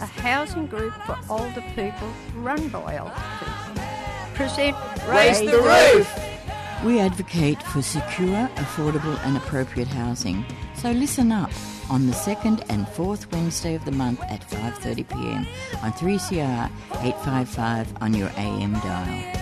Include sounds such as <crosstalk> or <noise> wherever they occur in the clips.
a housing group for older people run by older people. Present Raise the Roof! We advocate for secure, affordable, and appropriate housing. So listen up on the second and fourth Wednesday of the month at 5:30 p.m. on 3CR 855 on your AM dial.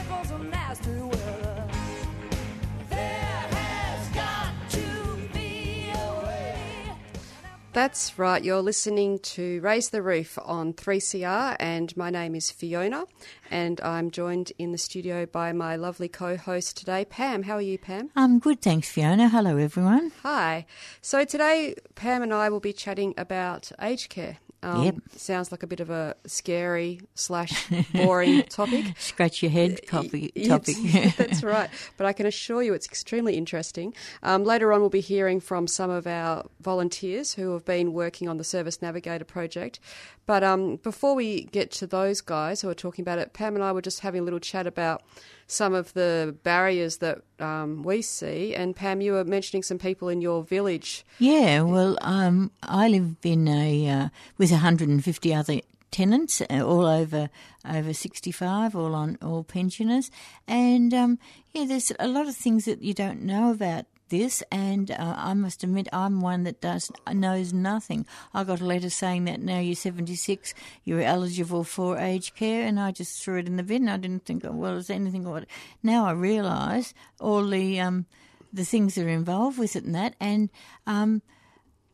That's right, you're listening to Raise the Roof on 3CR, and my name is Fiona, and I'm joined in the studio by my lovely co host today, Pam. How are you, Pam? I'm good, thanks, Fiona. Hello, everyone. Hi. So today, Pam and I will be chatting about aged care. Um, Yep. Sounds like a bit of a scary slash boring <laughs> topic. Scratch your head, copy, topic. <laughs> That's <laughs> right. But I can assure you it's extremely interesting. Um, later on, we'll be hearing from some of our volunteers who have been working on the Service Navigator project. But um, before we get to those guys who are talking about it, Pam and I were just having a little chat about some of the barriers that um, we see. And Pam, you were mentioning some people in your village. Yeah, well, um, I live in a uh, with 150 other tenants, uh, all over over 65, all on all pensioners, and um, yeah, there's a lot of things that you don't know about this, and uh, I must admit I'm one that does knows nothing. I got a letter saying that now you're 76, you're eligible for aged care, and I just threw it in the bin. I didn't think, oh, well, is anything it? Now I realise all the um, the things that are involved with it and that, and um,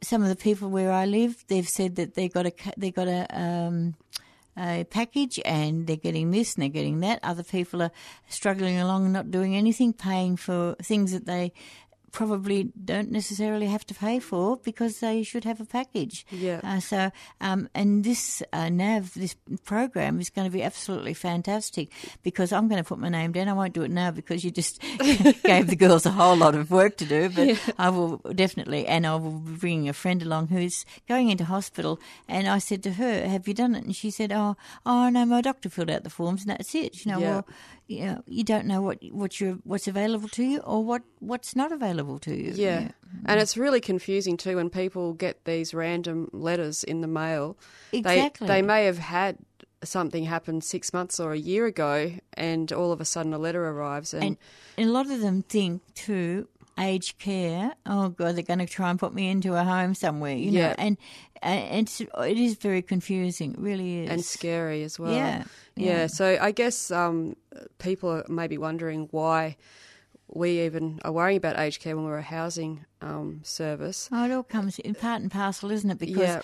some of the people where I live, they've said that they got a they got a um, a package and they're getting this and they're getting that. Other people are struggling along not doing anything, paying for things that they probably don't necessarily have to pay for because they should have a package. Yeah. Uh, so, um, and this uh, NAV, this program is going to be absolutely fantastic because I'm going to put my name down. I won't do it now because you just <laughs> gave the girls a whole lot of work to do, but I will definitely, and I will be bringing a friend along who's going into hospital. And I said to her, "Have you done it?" And she said, "Oh, oh no, my doctor filled out the forms, and that's it." You know, Yeah. well, you know, you don't know what what you what's available to you or what what's not available to you. Yeah. And it's really confusing too when people get these random letters in the mail. Exactly. They, they may have had something happen six months or a year ago, and all of a sudden a letter arrives. And, And, a lot of them think too, aged care. Oh God, they're going to try and put me into a home somewhere, you know. Yeah. And, and it's it is very confusing. It really is. and scary as well. Yeah, Yeah. yeah. So I guess um, people are maybe wondering why we even are worrying about aged care when we're a housing um, service. Oh, it all comes in part and parcel, isn't it? Because Yeah.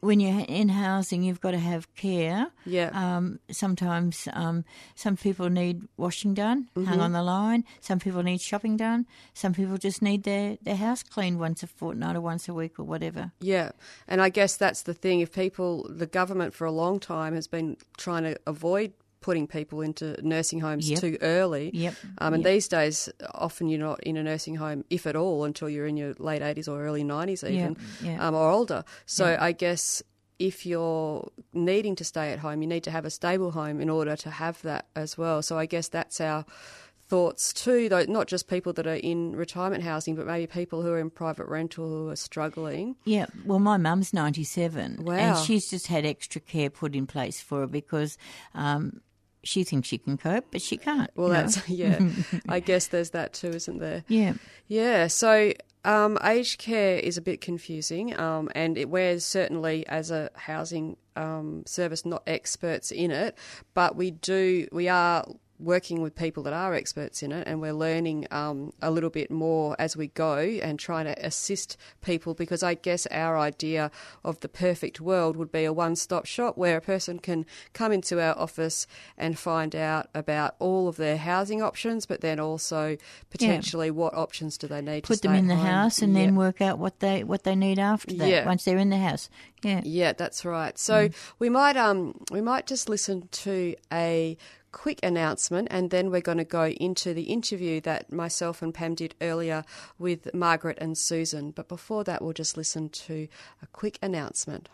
when you're in housing, you've got to have care. Yeah. Um, sometimes um, some people need washing done, hung Mm-hmm. on the line. Some people need shopping done. Some people just need their, their house cleaned once a fortnight or once a week or whatever. Yeah, and I guess that's the thing. If people, the government for a long time has been trying to avoid putting people into nursing homes Yep. too early. Yep, Um, and yep. these days, often you're not in a nursing home, if at all, until you're in your late 80s or early 90s, even. Um, or older. So. I guess if you're needing to stay at home, you need to have a stable home in order to have that as well. So I guess that's our thoughts too, though, not just people that are in retirement housing, but maybe people who are in private rental who are struggling. Yeah, well, my mum's 97, Wow. and she's just had extra care put in place for her because um, she thinks she can cope, but she can't. Well, that's <laughs> yeah. I <laughs> guess there's that too, isn't there? yeah. Yeah. So um, aged care is a bit confusing, um, and it, we're certainly as a housing um, service not experts in it, but we do we are working with people that are experts in it, and we're learning um, a little bit more as we go and trying to assist people. Because I guess our idea of the perfect world would be a one-stop shop where a person can come into our office and find out about all of their housing options, but then also potentially yeah. what options do they need. To put them in the house and then work out what they what they need after that yeah. once they're in the house. Yeah, yeah, that's right. So mm. we might um we might just listen to a quick announcement, and then we're going to go into the interview that myself and Pam did earlier with Margaret and Susan. But before that, we'll just listen to a quick announcement.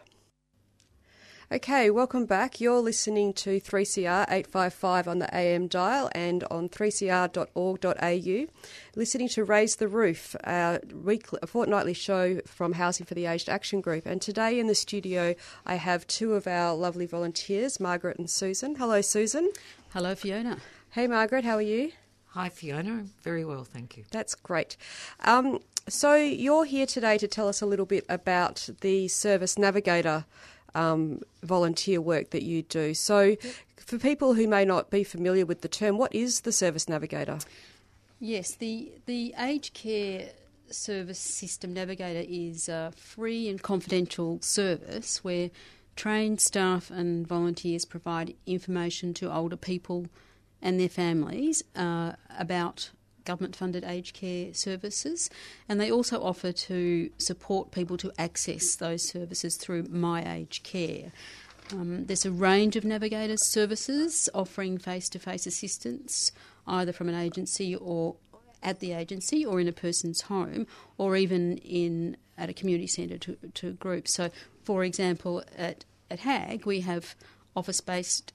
Okay, welcome back. You're listening to 3CR 855 on the AM dial and on 3cr.org.au. Listening to Raise the Roof, our weekly, a fortnightly show from Housing for the Aged Action Group. And today in the studio, I have two of our lovely volunteers, Margaret and Susan. Hello, Susan. Hello, Fiona. Hey, Margaret, how are you? Hi, Fiona. Very well, thank you. That's great. Um, so, you're here today to tell us a little bit about the Service Navigator um, volunteer work that you do. So, for people who may not be familiar with the term, what is the Service Navigator? Yes, the, the aged care service system navigator is a free and confidential service where trained staff and volunteers provide information to older people and their families uh, about government funded aged care services, and they also offer to support people to access those services through My Aged Care. Um, there's a range of navigators services offering face to face assistance either from an agency or at the agency or in a person's home or even in at a community centre to, to groups. So, for example, at, at HAG, we have office based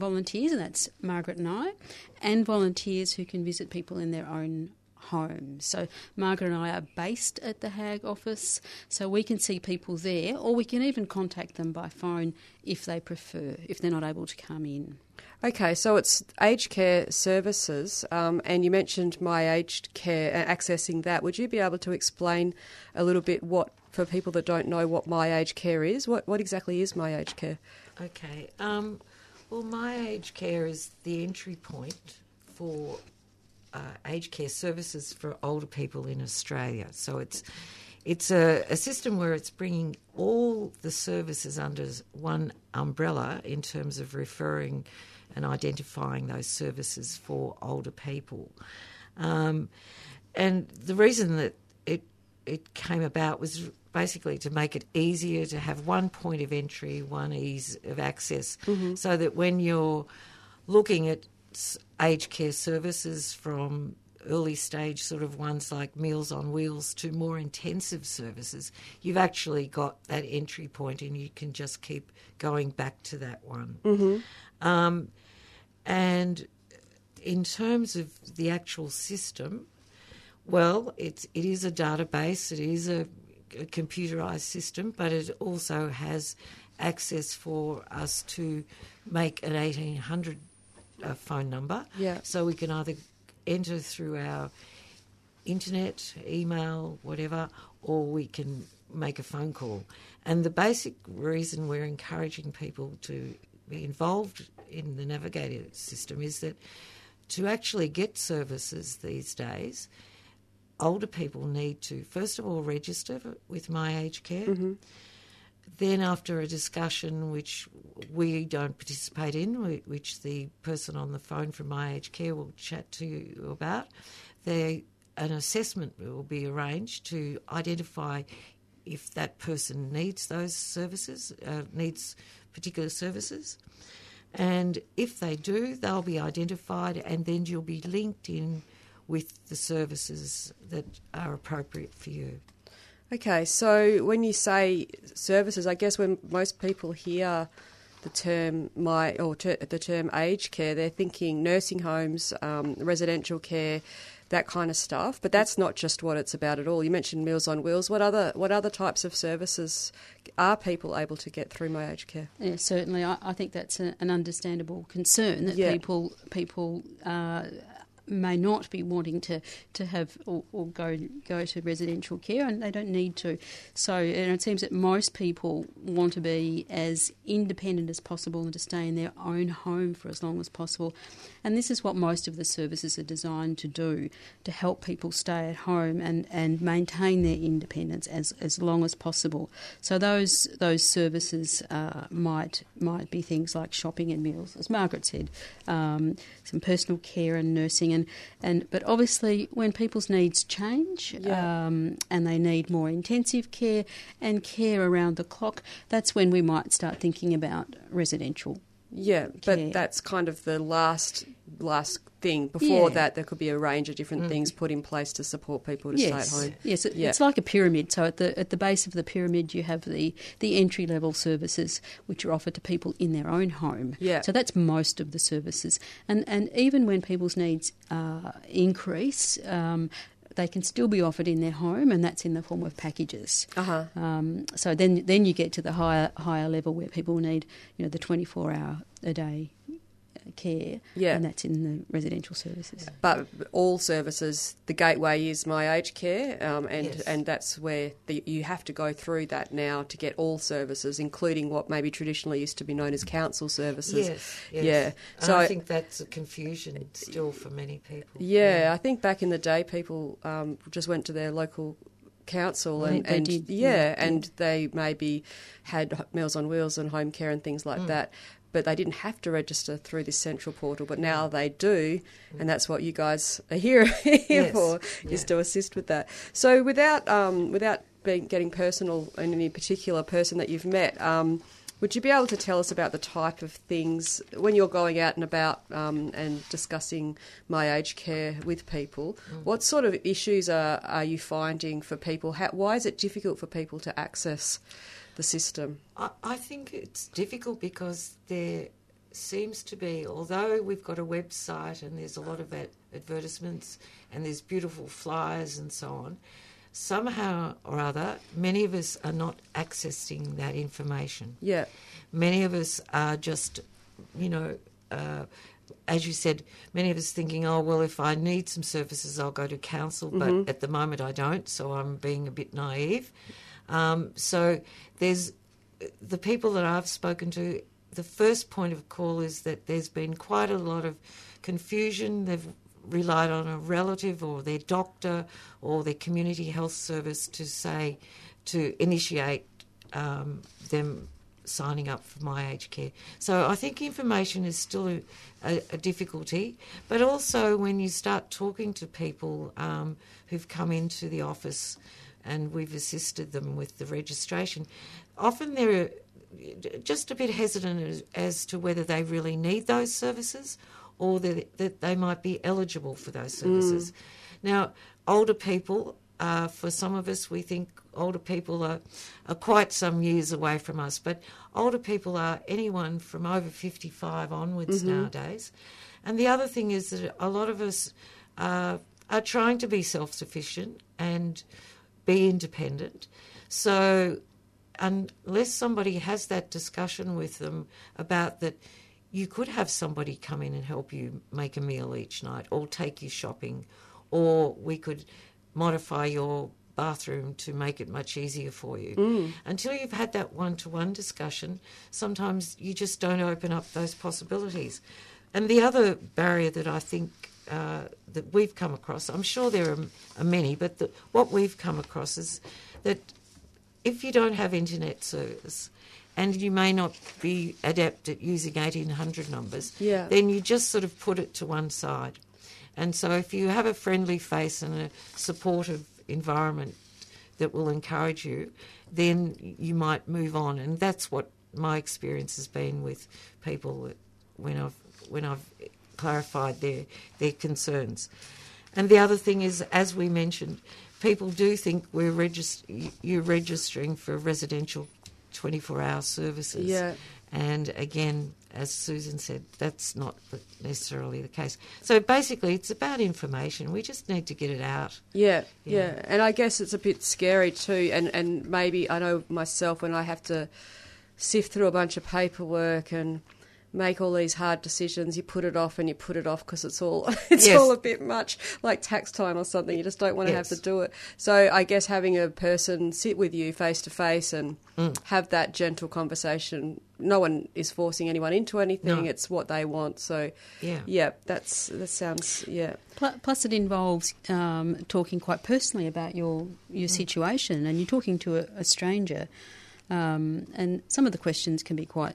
volunteers, and that's Margaret and I, and volunteers who can visit people in their own homes. So Margaret and I are based at the HAG office, so we can see people there, or we can even contact them by phone if they prefer, if they're not able to come in. Okay, so it's aged care services, um, and you mentioned my aged care uh, accessing that. Would you be able to explain a little bit what, for people that don't know what my aged care is, what what exactly is my aged care? Okay, um, well, my aged care is the entry point for uh, aged care services for older people in Australia. So it's it's a, a, system where it's bringing all the services under one umbrella in terms of referring and identifying those services for older people. Um, and the reason that it it came about was basically to make it easier to have one point of entry, one ease of access, mm-hmm. so that when you're looking at aged care services from early stage sort of ones like Meals on Wheels to more intensive services, you've actually got that entry point and you can just keep going back to that one. Mm-hmm. Um, and in terms of the actual system, well, it's, it is a database, it is a a computerized system, but it also has access for us to make an 1800 uh, phone number. Yeah. So we can either enter through our internet, email, whatever, or we can make a phone call. And the basic reason we're encouraging people to be involved in the Navigator system is that to actually get services these days, older people need to, first of all, register with My Aged Care. Mm-hmm. Then, after a discussion which we don't participate in, which the person on the phone from My Aged Care will chat to you about, they, an assessment will be arranged to identify if that person needs those services, uh, needs particular services. And if they do, they'll be identified and then you'll be linked in with the services that are appropriate for you. Okay, so when you say services, I guess when most people hear the term my or ter, the term aged care, they're thinking nursing homes, um, residential care, that kind of stuff. But that's not just what it's about at all. You mentioned Meals on Wheels. What other what other types of services are people able to get through my aged care? Yeah, certainly. I, I think that's a, an understandable concern that yeah. people people. Uh, may not be wanting to, to have or, or, go go to residential care, and they don't need to. So, and it seems that most people want to be as independent as possible and to stay in their own home for as long as possible. And this is what most of the services are designed to do to help people stay at home and, and maintain their independence as, as long as possible. So those those services uh, might might be things like shopping and meals, as Margaret said, um, some personal care and nursing, and, and but obviously when people's needs change yeah. um, and they need more intensive care and care around the clock, that's when we might start thinking about residential yeah, but that's kind of the last last thing. Before yeah. that, there could be a range of different mm. things put in place to support people to yes. stay at home. Yes, it, yeah. it's like a pyramid. So at the at the base of the pyramid, you have the the entry level services which are offered to people in their own home. Yeah. So that's most of the services, and and even when people's needs uh, increase. Um, they can still be offered in their home, and that's in the form of packages. Uh-huh. Um, so then, then you get to the higher higher level where people need, you know, the twenty four hour a day care, yeah. and that's in the residential services. But all services, the gateway is my aged care, um, and yes. and that's where the, you have to go through that now to get all services, including what maybe traditionally used to be known as council services. Yes, yes. yeah. So I, think that's a confusion still for many people. Yeah, yeah. I think back in the day, people um, just went to their local council and, and yeah, yeah, and they maybe had Meals on Wheels and home care and things like mm. that but they didn't have to register through this central portal, but now they do, and that's what you guys are here, <laughs> here yes. for, is to assist with that. So without um, without being, getting personal in any particular person that you've met, um, would you be able to tell us about the type of things when you're going out and about um, and discussing my aged care with people? Mm. What sort of issues are, are you finding for people? How, why is it difficult for people to access? The system? I, I think it's difficult because there seems to be, although we've got a website and there's a lot of ad- advertisements and there's beautiful flyers and so on, somehow or other, many of us are not accessing that information. Yeah. Many of us are just, you know, uh, as you said, many of us thinking, oh, well, if I need some services, I'll go to council, but mm-hmm. at the moment I don't, so I'm being a bit naive. Um, so there's the people that I've spoken to. The first point of call is that there's been quite a lot of confusion. They've relied on a relative or their doctor or their community health service to say to initiate um, them signing up for my aged care. So I think information is still a, a, a difficulty, but also when you start talking to people um, who've come into the office and we've assisted them with the registration. Often they're just a bit hesitant as, as to whether they really need those services or that, that they might be eligible for those services. Mm. Now, older people, uh, for some of us, we think older people are, are quite some years away from us, but older people are anyone from over 55 onwards mm-hmm. nowadays. And the other thing is that a lot of us uh, are trying to be self sufficient and be independent. So, unless somebody has that discussion with them about that, you could have somebody come in and help you make a meal each night, or take you shopping, or we could modify your bathroom to make it much easier for you. Mm. Until you've had that one to one discussion, sometimes you just don't open up those possibilities. And the other barrier that I think uh, that we've come across, I'm sure there are, are many, but the, what we've come across is that if you don't have internet service and you may not be adept at using 1800 numbers, yeah. then you just sort of put it to one side. And so if you have a friendly face and a supportive environment that will encourage you, then you might move on. And that's what my experience has been with people when I've when I've clarified their their concerns. And the other thing is, as we mentioned, people do think we're regist- you're registering for residential 24-hour services. Yeah. And again, as Susan said, that's not necessarily the case. So basically, it's about information. We just need to get it out. Yeah, yeah, yeah. And I guess it's a bit scary too. And, and maybe I know myself when I have to sift through a bunch of paperwork and make all these hard decisions. You put it off and you put it off because it's all <laughs> it's Yes. all a bit much, like tax time or something. You just don't want to Yes. have to do it. So I guess having a person sit with you face to face and Mm. have that gentle conversation. No one is forcing anyone into anything. No. It's what they want. So Yeah. yeah, that's that sounds yeah. Plus, it involves um, talking quite personally about your your Mm. situation, and you're talking to a, a stranger. Um, and some of the questions can be quite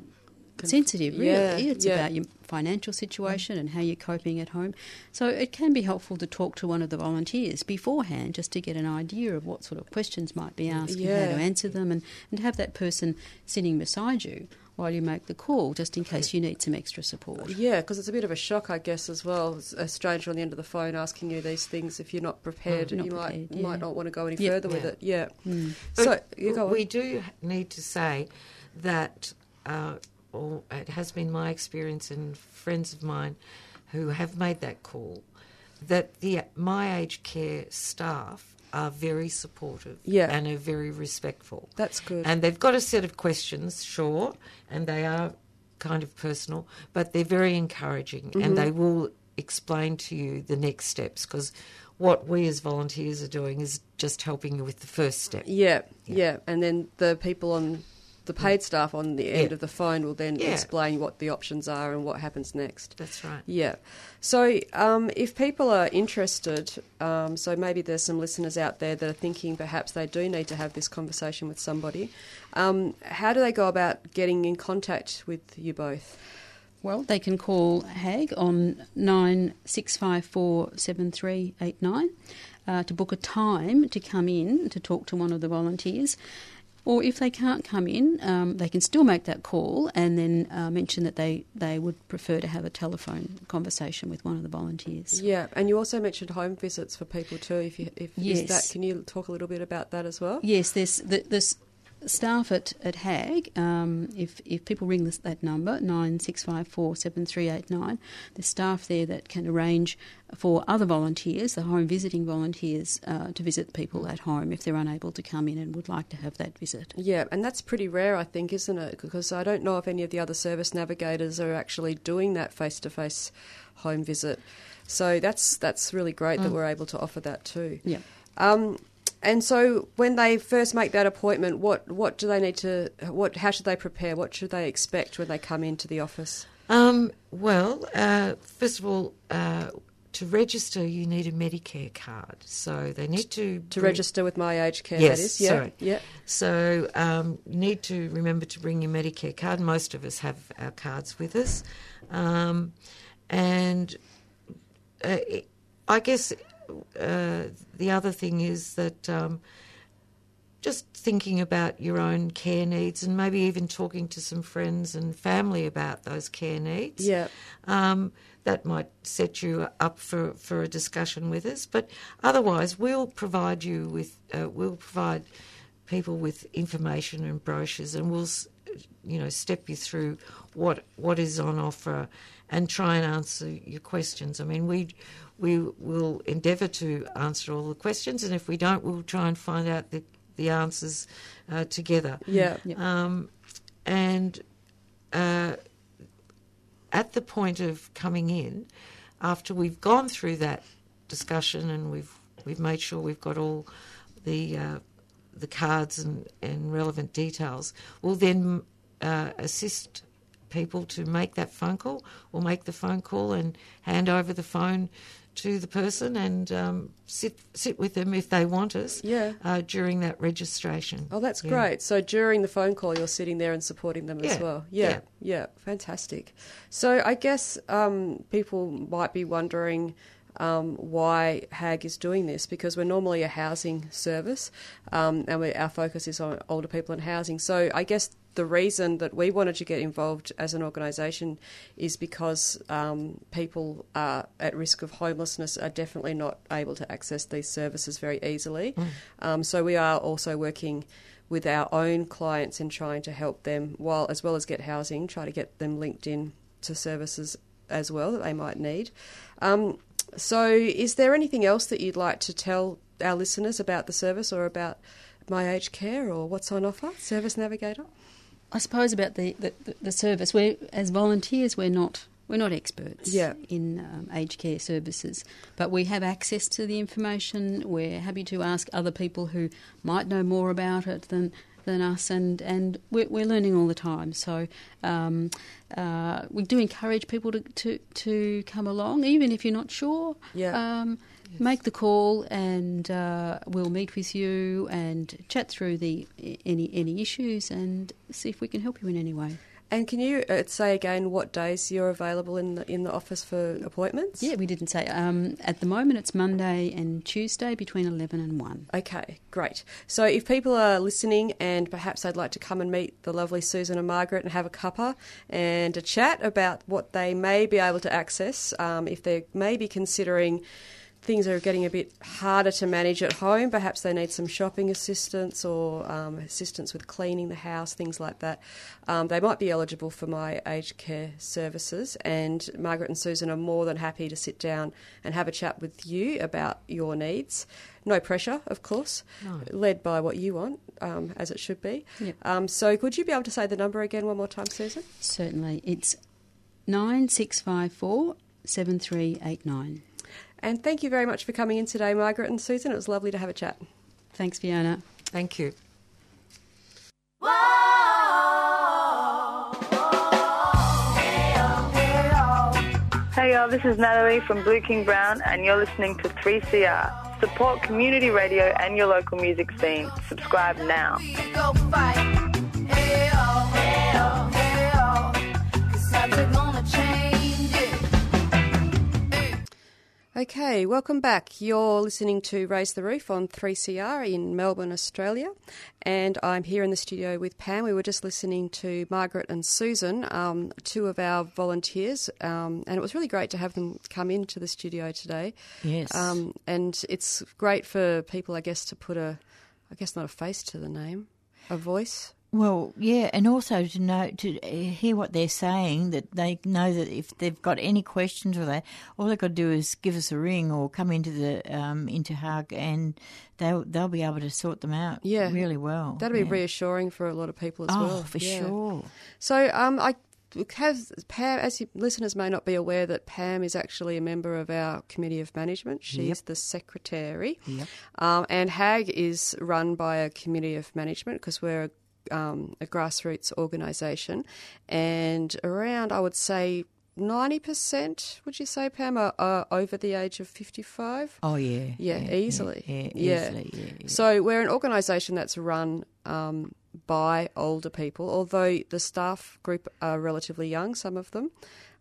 sensitive. Really, yeah, it's yeah. about your financial situation and how you're coping at home. So it can be helpful to talk to one of the volunteers beforehand, just to get an idea of what sort of questions might be asked and how to answer them, and, and have that person sitting beside you while you make the call, just in case you need some extra support. Yeah, because it's a bit of a shock, I guess, as well. A stranger on the end of the phone asking you these things. If you're not prepared, Mm, not you might prepared, you yeah. might not want to go any Yeah. further with it. Yeah. Mm. So you go we do need to say that, uh, or it has been my experience and friends of mine who have made that call, that the my aged care staff are very supportive Yeah. and are very respectful. That's good. And they've got a set of questions, sure, and they are kind of personal, but they're very encouraging Mm-hmm. and they will explain to you the next steps because what we as volunteers are doing is just helping you with the first step. Yeah, yeah, Yeah. and then the people on the paid staff on the end Yeah. of the phone will then Yeah. explain what the options are and what happens next. That's right. Yeah. So, um, if people are interested, um, so maybe there's some listeners out there that are thinking perhaps they do need to have this conversation with somebody. Um, how do they go about getting in contact with you both? Well, they can call HAG on 96547389 uh, to book a time to come in to talk to one of the volunteers. Or if they can't come in, um, they can still make that call and then uh, mention that they, they would prefer to have a telephone conversation with one of the volunteers. Yeah, and you also mentioned home visits for people too. If you, if is Yes. that, can you talk a little bit about that as well? Yes, there's the, there's staff at at HAG. Um, if if people ring this, that number nine six five four seven three eight nine, there's staff there that can arrange for other volunteers, the home visiting volunteers, uh, to visit people at home if they're unable to come in and would like to have that visit. Yeah, and that's pretty rare, I think, isn't it? Because I don't know if any of the other service navigators are actually doing that face-to-face home visit. So that's that's really great that we're able to offer that too. Yeah. Um, and so when they first make that appointment, what what do they need to what how should they prepare? What should they expect when they come into the office? Um, well, uh, first of all, uh, to register, you need a Medicare card. So they need to To bring- register with My Age Care, Yes, that is. Yeah. sorry. Yeah. So um, you need to remember to bring your Medicare card. Most of us have our cards with us, um, and uh, I guess uh, the other thing is that um, just thinking about your own care needs and maybe even talking to some friends and family about those care needs. Yeah. Um, that might set you up for, for a discussion with us. But otherwise, we'll provide you with, uh, we'll provide people with information and brochures and we'll, you know, step you through what what is on offer and try and answer your questions. I mean, we we will endeavour to answer all the questions, and if we don't, we'll try and find out the the answers uh, together. Yeah. Um, and uh, at the point of coming in, after we've gone through that discussion and we've we've made sure we've got all the uh, the cards and, and relevant details, we'll then uh, assist people to make that phone call or make the phone call and hand over the phone to the person and um, sit sit with them if they want us Yeah. uh, during that registration. Oh, that's Yeah. great. So during the phone call, you're sitting there and supporting them as well. Yeah, yeah, yeah. fantastic. So I guess um, people might be wondering um, why HAG is doing this because we're normally a housing service um, and we, our focus is on older people and housing. So I guess the reason that we wanted to get involved as an organisation is because um, people are at risk of homelessness are definitely not able to access these services very easily. Um, so we are also working with our own clients and trying to help them while as well as get housing, try to get them linked in to services as well that they might need. Um, so, is there anything else that you'd like to tell our listeners about the service or about My Age Care or what's on offer, Service Navigator? I suppose about the, the, the service, we as volunteers, we're not we're not experts Yeah. in um, aged care services, but we have access to the information. We're happy to ask other people who might know more about it than than us, and and we're, we're learning all the time. So um, uh, we do encourage people to, to to come along, even if you're not sure. Yeah. Um, Make the call, and uh, we'll meet with you and chat through the any any issues, and see if we can help you in any way. And can you uh, say again what days you're available in the in the office for appointments? Yeah, we didn't say. Um, at the moment, it's Monday and Tuesday between 11 and 1. Okay, great. So if people are listening and perhaps they'd like to come and meet the lovely Susan and Margaret and have a cuppa and a chat about what they may be able to access, um, if they're maybe considering things are getting a bit harder to manage at home, perhaps they need some shopping assistance or um, assistance with cleaning the house, things like that, um, they might be eligible for my aged care services. And Margaret and Susan are more than happy to sit down and have a chat with you about your needs. No pressure, of course, No. led by what you want, um, as it should be. Yep. Um, so, could you be able to say the number again one more time, Susan? Certainly. It's 9654 7389. And thank you very much for coming in today, Margaret and Susan. It was lovely to have a chat. Thanks, Fiona. Thank you. Hey y'all, this is Natalie from Blue King Brown, and you're listening to 3CR. Support community radio and your local music scene. Subscribe now. Hey, oh, hey, oh, hey, oh. Okay, welcome back. You're listening to Raise the Roof on 3CR in Melbourne, Australia. And I'm here in the studio with Pam. We were just listening to Margaret and Susan, um, two of our volunteers. Um, and it was really great to have them come into the studio today. Yes. Um, and it's great for people, I guess, to put a, I guess not a face to the name, a voice. Well, yeah, and also to know to uh, hear what they're saying, that they know that if they've got any questions or that, all they've got to do is give us a ring or come into the um, into HAG, and they'll they'll be able to sort them out. Yeah. really well. That'll be yeah. reassuring for a lot of people as Oh, well. for Yeah. sure. So um, I have Pam, as you, listeners may not be aware, that Pam is actually a member of our committee of management. She's Yep. the secretary, Yep. um, and HAG is run by a committee of management because we're a, um, a grassroots organisation, and around I would say. Ninety percent, would you say, Pam, are, are over the age of fifty-five? Oh yeah, Yeah, easily. Yeah, Yeah. easily. Yeah, yeah. So we're an organisation that's run um, by older people, although the staff group are relatively young, some of them.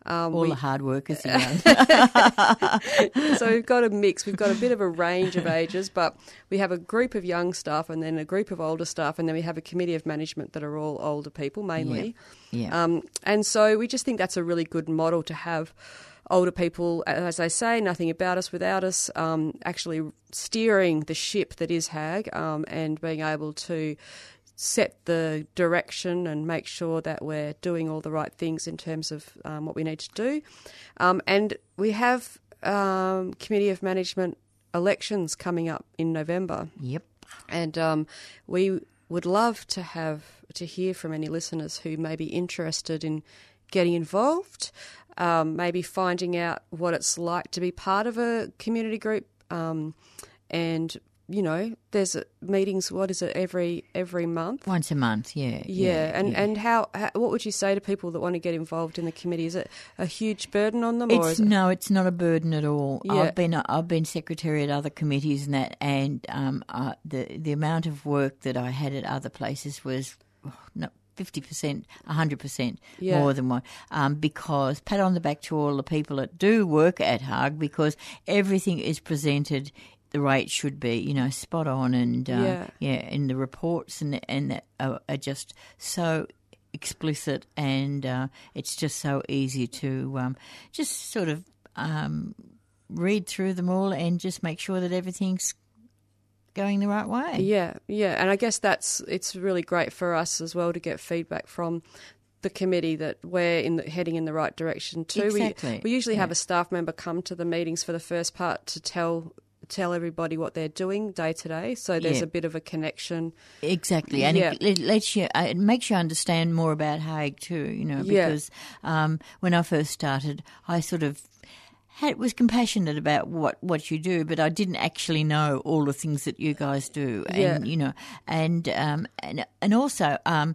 Um, all we- the hard workers are young. <laughs> so we've got a mix. We've got a bit of a range of ages, but we have a group of young staff and then a group of older staff, and then we have a committee of management that are all older people mainly. yeah. Um, and so we just think that's a really good model to have older people, as they say, nothing about us without us, um, actually steering the ship that is HAG um, and being able to set the direction and make sure that we're doing all the right things in terms of um, what we need to do. Um, and we have um, committee of management elections coming up in November. Yep. And um, we would love to have to hear from any listeners who may be interested in getting involved, um, maybe finding out what it's like to be part of a community group, um, and you know, there's meetings. What is it every every month? Once a month. Yeah. Yeah, and yeah. and how, how what would you say to people that want to get involved in the committee? Is it a huge burden on them, or It's is it, no, it's not a burden at all. Yeah. I've been I've been secretary at other committees and that, and um, uh, the the amount of work that I had at other places was oh, no. Fifty percent, hundred percent more than one. Um, because pat on the back to all the people that do work at HAG because everything is presented the way it should be. You know, spot on, and uh, Yeah. yeah, and the reports and and that are, are just so explicit, and uh, it's just so easy to um, just sort of um, read through them all and just make sure that everything's going the right way. Yeah, yeah, and I guess that's it's really great for us as well to get feedback from the committee that we're in the, heading in the right direction too. Exactly, We, we usually have a staff member come to the meetings for the first part to tell tell everybody what they're doing day to day. So there's Yeah. a bit of a connection. Exactly, and Yeah. it, lets you, uh, it makes you understand more about HAG too. You know, Yeah. because um, when I first started, I sort of had was compassionate about what, what you do, but I didn't actually know all the things that you guys do, and Yeah. you know, and um, and and also. Um,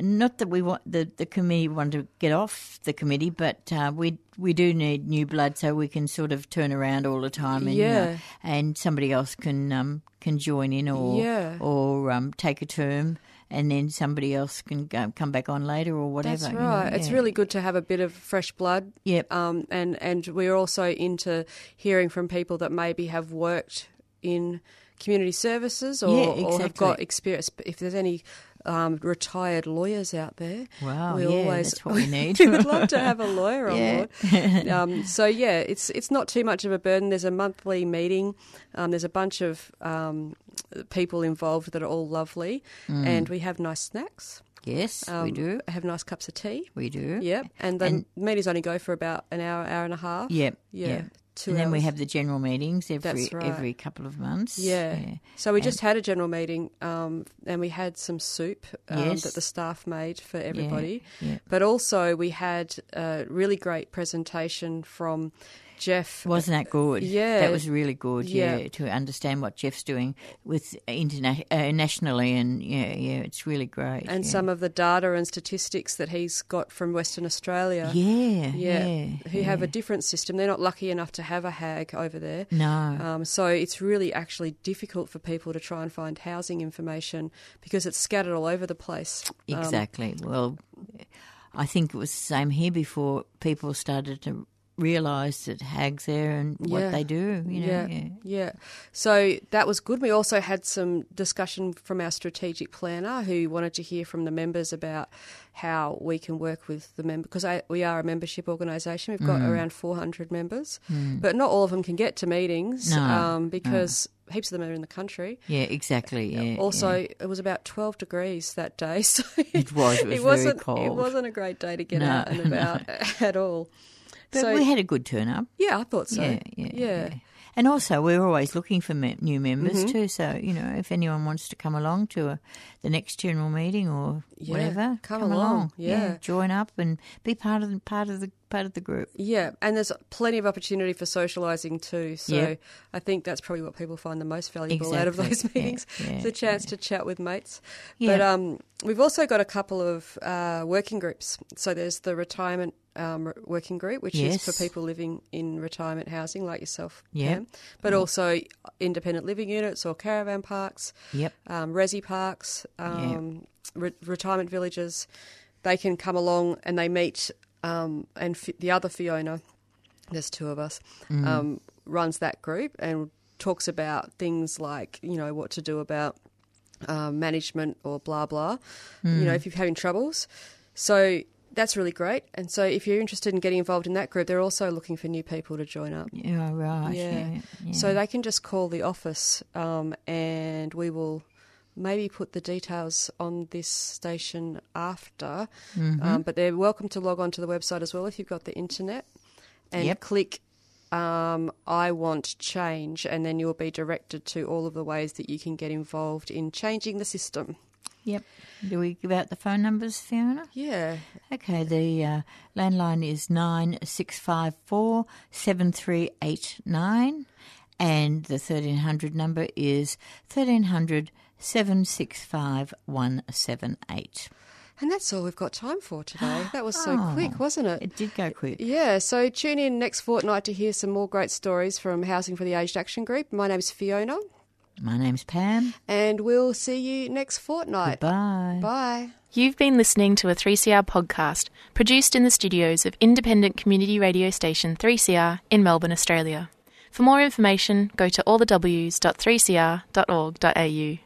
not that we want the, the committee want to get off the committee, but uh, we we do need new blood so we can sort of turn around all the time, and know, Yeah. and somebody else can um, can join in or Yeah. or um, take a term, and then somebody else can go, come back on later or whatever. That's you know, right. It's really good to have a bit of fresh blood. Yep. Um, and and we're also into hearing from people that maybe have worked in community services or, Yeah, or have got experience. If there's any um, retired lawyers out there, Wow, we yeah, always that's what we <laughs> need. we would love to have a lawyer on <laughs> Yeah. board. Um, so yeah, it's it's not too much of a burden. There's a monthly meeting. Um, there's a bunch of um, people involved that are all lovely, and we have nice snacks. Yes, Um, Mm. we do. Have nice cups of tea. We do. Yep, and the And- meetings only go for about an hour, hour and a half. Yep. yeah, yep. Two and then we have the general meetings every right. every couple of months. Yeah. yeah. So we And- just had a general meeting, um, and we had some soup um, Yes. that the staff made for everybody. yeah. But also we had a really great presentation from Jeff. Wasn't that good? Yeah. that was really good. Yeah, Yeah. to understand what Jeff's doing with interna- uh, nationally, and yeah, yeah, it's really great. and yeah. some of the data and statistics that he's got from Western Australia. yeah, Yeah, yeah, who have a different system. They're not lucky enough to have a HAG over there. no. Um, so it's really actually difficult for people to try and find housing information because it's scattered all over the place. Um, Exactly. well, I think it was the same here before people started to realise that HAG's there and what Yeah. they do. You know, yeah, yeah. yeah. So that was good. We also had some discussion from our strategic planner who wanted to hear from the members about how we can work with the member because we are a membership organisation. We've got Mm. around 400 members, but not all of them can get to meetings No, um, because heaps of them are in the country. Yeah, exactly. Yeah. also, yeah. it was about 12 degrees that day, <laughs> so It was, it was <laughs> wasn't, It wasn't a great day to get No, out and about <laughs> at all. But so we had a good turn up. yeah, I thought so. yeah, yeah, yeah. Mm-hmm. And also, we're always looking for me- new members too. So you know, if anyone wants to come along to a, the next general meeting or Yeah, whatever, come along, yeah. join up and be part of the, part of the part of the group. Yeah, and there's plenty of opportunity for socialising too. So Yep. I think that's probably what people find the most valuable out of those meetings: yeah, the chance to chat with mates. Yeah. But um, we've also got a couple of uh, working groups. So there's the retirement um, working group, which is for people living in retirement housing like yourself, Yeah. But also independent living units or caravan parks, Yep. um, resi parks, um, re- retirement villages. They can come along and they meet, um, and F- the other Fiona, there's two of us, um, runs that group and talks about things like you know what to do about um, management or blah blah. You know if you're having troubles, so. That's really great. And so, if you're interested in getting involved in that group, they're also looking for new people to join up. Yeah, right. Yeah. Yeah. yeah. So they can just call the office um, and we will maybe put the details on this station after. Mm-hmm. Um, but they're welcome to log on to the website as well if you've got the internet and Yep. click um, I want change, and then you'll be directed to all of the ways that you can get involved in changing the system. Yep. Do we give out the phone numbers, Fiona? Yeah. Okay, the uh, landline is nine six five four seven three eight nine, and the thirteen hundred number is thirteen hundred seven six five one seven eight. And that's all we've got time for today. <gasps> That was so Oh. quick, wasn't it? It did go quick. Yeah, so tune in next fortnight to hear some more great stories from Housing for the Aged Action Group. My name's Fiona, My name's Pam. and we'll see you next fortnight. Bye. Bye. You've been listening to a 3CR podcast produced in the studios of independent community radio station 3CR in Melbourne, Australia. For more information, go to allthews.3cr.org.au.